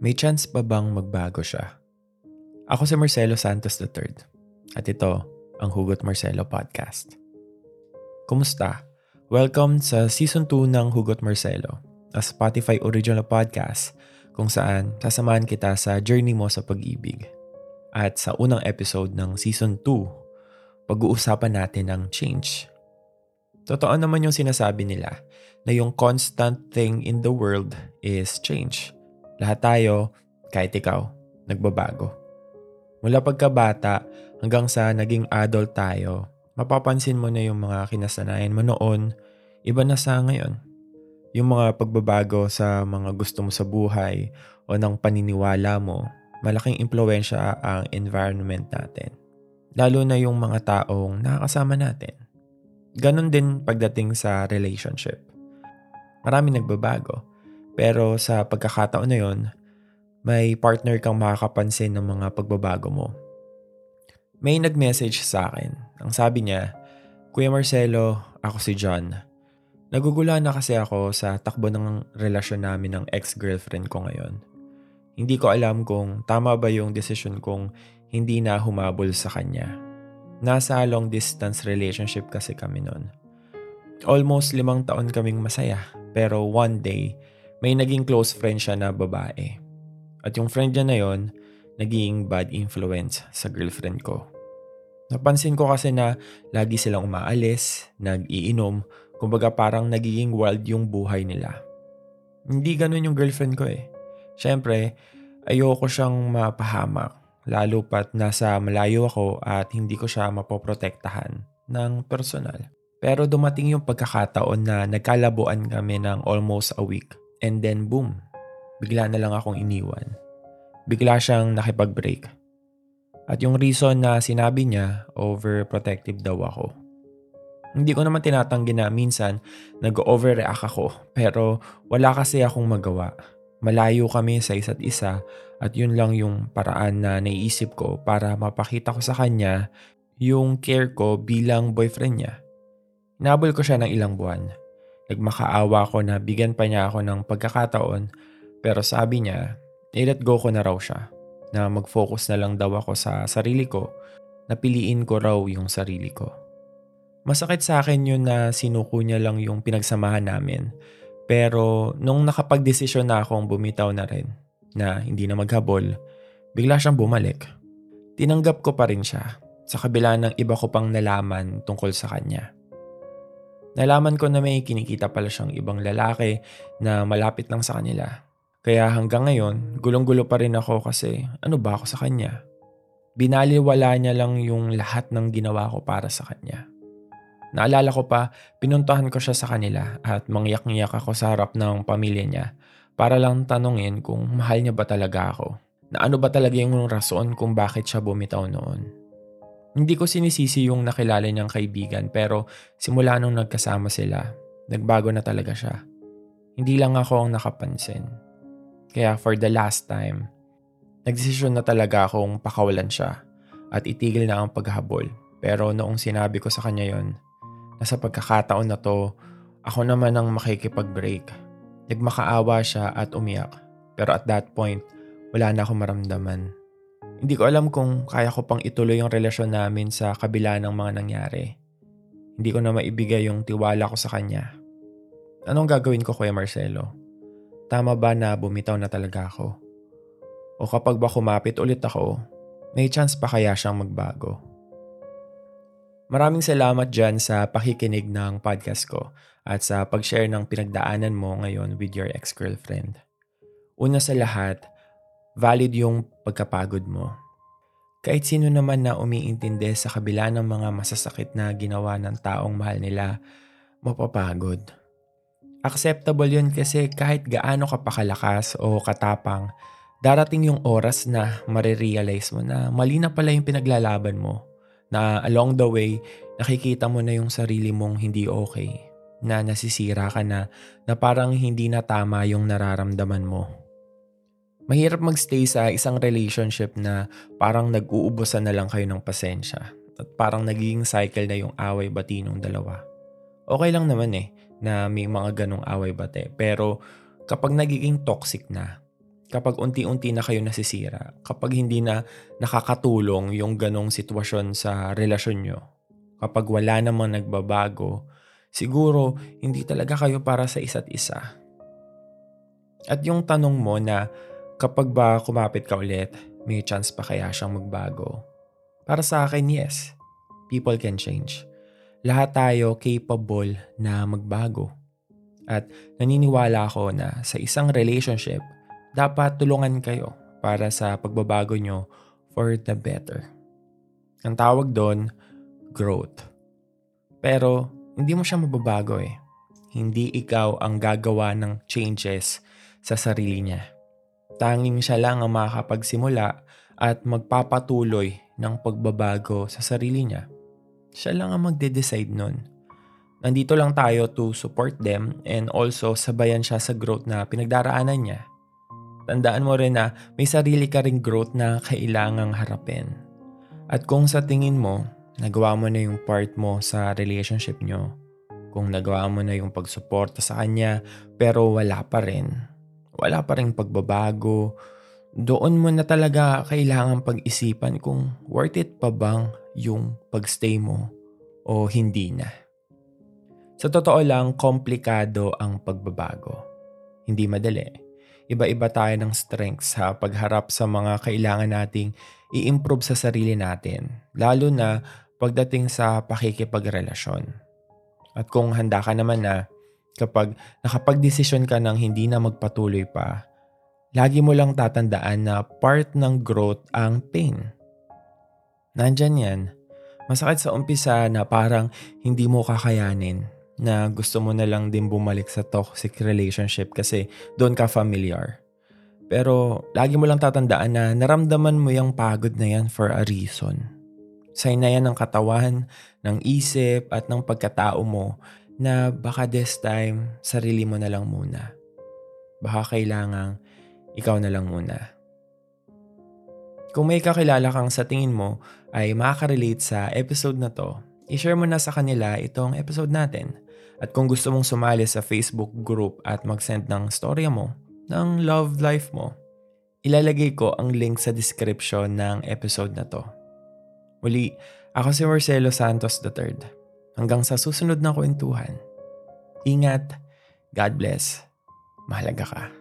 May chance pa bang magbago siya? Ako si Marcelo Santos III at ito ang Hugot Marcelo Podcast. Kumusta? Welcome sa Season 2 ng Hugot Marcelo, a Spotify original podcast kung saan sasamahan kita sa journey mo sa pag-ibig. At sa unang episode ng Season 2, pag-uusapan natin ang change. Totoo naman yung sinasabi nila na yung constant thing in the world is change lahat tayo, kahit ikaw, nagbabago. Mula pagkabata hanggang sa naging adult tayo, mapapansin mo na yung mga kinasanayan mo noon, iba na sa ngayon. Yung mga pagbabago sa mga gusto mo sa buhay o ng paniniwala mo, malaking impluensya ang environment natin. Lalo na yung mga taong nakakasama natin. Ganon din pagdating sa relationship. Marami nagbabago. Pero sa pagkakataon na yon, may partner kang makakapansin ng mga pagbabago mo. May nag-message sa akin. Ang sabi niya, Kuya Marcelo, ako si John. Nagugulan na kasi ako sa takbo ng relasyon namin ng ex-girlfriend ko ngayon. Hindi ko alam kung tama ba yung decision kong hindi na humabol sa kanya. Nasa long distance relationship kasi kami noon. Almost limang taon kaming masaya, pero one day, may naging close friend siya na babae. At yung friend niya na yon, naging bad influence sa girlfriend ko. Napansin ko kasi na lagi silang umaalis, nag-iinom, kumbaga parang nagiging wild yung buhay nila. Hindi ganun yung girlfriend ko eh. Siyempre, ayoko siyang mapahamak, lalo pat nasa malayo ako at hindi ko siya mapoprotektahan ng personal. Pero dumating yung pagkakataon na nagkalabuan kami ng almost a week. And then boom, bigla na lang akong iniwan. Bigla siyang nakipag-break. At yung reason na sinabi niya, overprotective daw ako. Hindi ko naman tinatanggi na minsan nag-overreact ako pero wala kasi akong magawa. Malayo kami sa isa't isa at yun lang yung paraan na naiisip ko para mapakita ko sa kanya yung care ko bilang boyfriend niya. Inabol ko siya ng ilang buwan Nagmakaawa ko na bigyan pa niya ako ng pagkakataon pero sabi niya, i-let go ko na raw siya. Na mag-focus na lang daw ako sa sarili ko, na piliin ko raw yung sarili ko. Masakit sa akin yun na sinuko niya lang yung pinagsamahan namin. Pero nung nakapag-desisyon na akong bumitaw na rin, na hindi na maghabol, bigla siyang bumalik. Tinanggap ko pa rin siya sa kabila ng iba ko pang nalaman tungkol sa kanya. Nalaman ko na may kinikita pala siyang ibang lalaki na malapit lang sa kanila. Kaya hanggang ngayon, gulong-gulo pa rin ako kasi ano ba ako sa kanya? Binaliwala niya lang yung lahat ng ginawa ko para sa kanya. Naalala ko pa, pinuntahan ko siya sa kanila at mangyak-ngyak ako sa harap ng pamilya niya para lang tanungin kung mahal niya ba talaga ako. Na ano ba talaga yung rason kung bakit siya bumitaw noon. Hindi ko sinisisi yung nakilala niyang kaibigan pero simula nung nagkasama sila, nagbago na talaga siya. Hindi lang ako ang nakapansin. Kaya for the last time, nagdesisyon na talaga akong pakawalan siya at itigil na ang paghabol. Pero noong sinabi ko sa kanya yon, nasa pagkakataon na to, ako naman ang makikipag-break. Nagmakaawa siya at umiyak. Pero at that point, wala na akong maramdaman. Hindi ko alam kung kaya ko pang ituloy yung relasyon namin sa kabila ng mga nangyari. Hindi ko na maibigay yung tiwala ko sa kanya. Anong gagawin ko, Kuya Marcelo? Tama ba na bumitaw na talaga ako? O kapag ba kumapit ulit ako, may chance pa kaya siyang magbago? Maraming salamat dyan sa pakikinig ng podcast ko at sa pag-share ng pinagdaanan mo ngayon with your ex-girlfriend. Una sa lahat, valid yung pagkapagod mo. Kahit sino naman na umiintindi sa kabila ng mga masasakit na ginawa ng taong mahal nila, mapapagod. Acceptable yun kasi kahit gaano ka pakalakas o katapang, darating yung oras na marirealize mo na mali na pala yung pinaglalaban mo. Na along the way, nakikita mo na yung sarili mong hindi okay. Na nasisira ka na, na parang hindi na tama yung nararamdaman mo. Mahirap magstay sa isang relationship na parang nag-uubusan na lang kayo ng pasensya at parang nagiging cycle na yung away-bati ng dalawa. Okay lang naman eh na may mga ganong away-bate pero kapag nagiging toxic na, kapag unti-unti na kayo nasisira, kapag hindi na nakakatulong yung ganong sitwasyon sa relasyon nyo, kapag wala namang nagbabago, siguro hindi talaga kayo para sa isa't isa. At yung tanong mo na kapag ba kumapit ka ulit, may chance pa kaya siyang magbago? Para sa akin, yes. People can change. Lahat tayo capable na magbago. At naniniwala ako na sa isang relationship, dapat tulungan kayo para sa pagbabago nyo for the better. Ang tawag doon, growth. Pero hindi mo siya mababago eh. Hindi ikaw ang gagawa ng changes sa sarili niya. Tanging siya lang ang makakapagsimula at magpapatuloy ng pagbabago sa sarili niya. Siya lang ang magde-decide nun. Nandito lang tayo to support them and also sabayan siya sa growth na pinagdaraanan niya tandaan mo rin na may sarili ka ring growth na kailangang harapin. At kung sa tingin mo, nagawa mo na yung part mo sa relationship nyo, kung nagawa mo na yung pagsuporta sa kanya pero wala pa rin, wala pa rin pagbabago, doon mo na talaga kailangan pag-isipan kung worth it pa bang yung pagstay mo o hindi na. Sa totoo lang, komplikado ang pagbabago. Hindi madali iba-iba tayo ng strength sa pagharap sa mga kailangan nating i-improve sa sarili natin, lalo na pagdating sa pakikipagrelasyon. At kung handa ka naman na kapag nakapag-desisyon ka ng hindi na magpatuloy pa, lagi mo lang tatandaan na part ng growth ang pain. Nandyan yan. Masakit sa umpisa na parang hindi mo kakayanin na gusto mo na lang din bumalik sa toxic relationship kasi doon ka familiar. Pero lagi mo lang tatandaan na naramdaman mo yung pagod na yan for a reason. Sign na yan ng katawan, ng isip at ng pagkatao mo na baka this time sarili mo na lang muna. Baka kailangang ikaw na lang muna. Kung may kakilala kang sa tingin mo ay makaka-relate sa episode na to, i-share mo na sa kanila itong episode natin at kung gusto mong sumali sa Facebook group at mag-send ng storya mo, ng love life mo, ilalagay ko ang link sa description ng episode na to. Muli, ako si Marcelo Santos III. Hanggang sa susunod na kwentuhan. Ingat, God bless, mahalaga ka.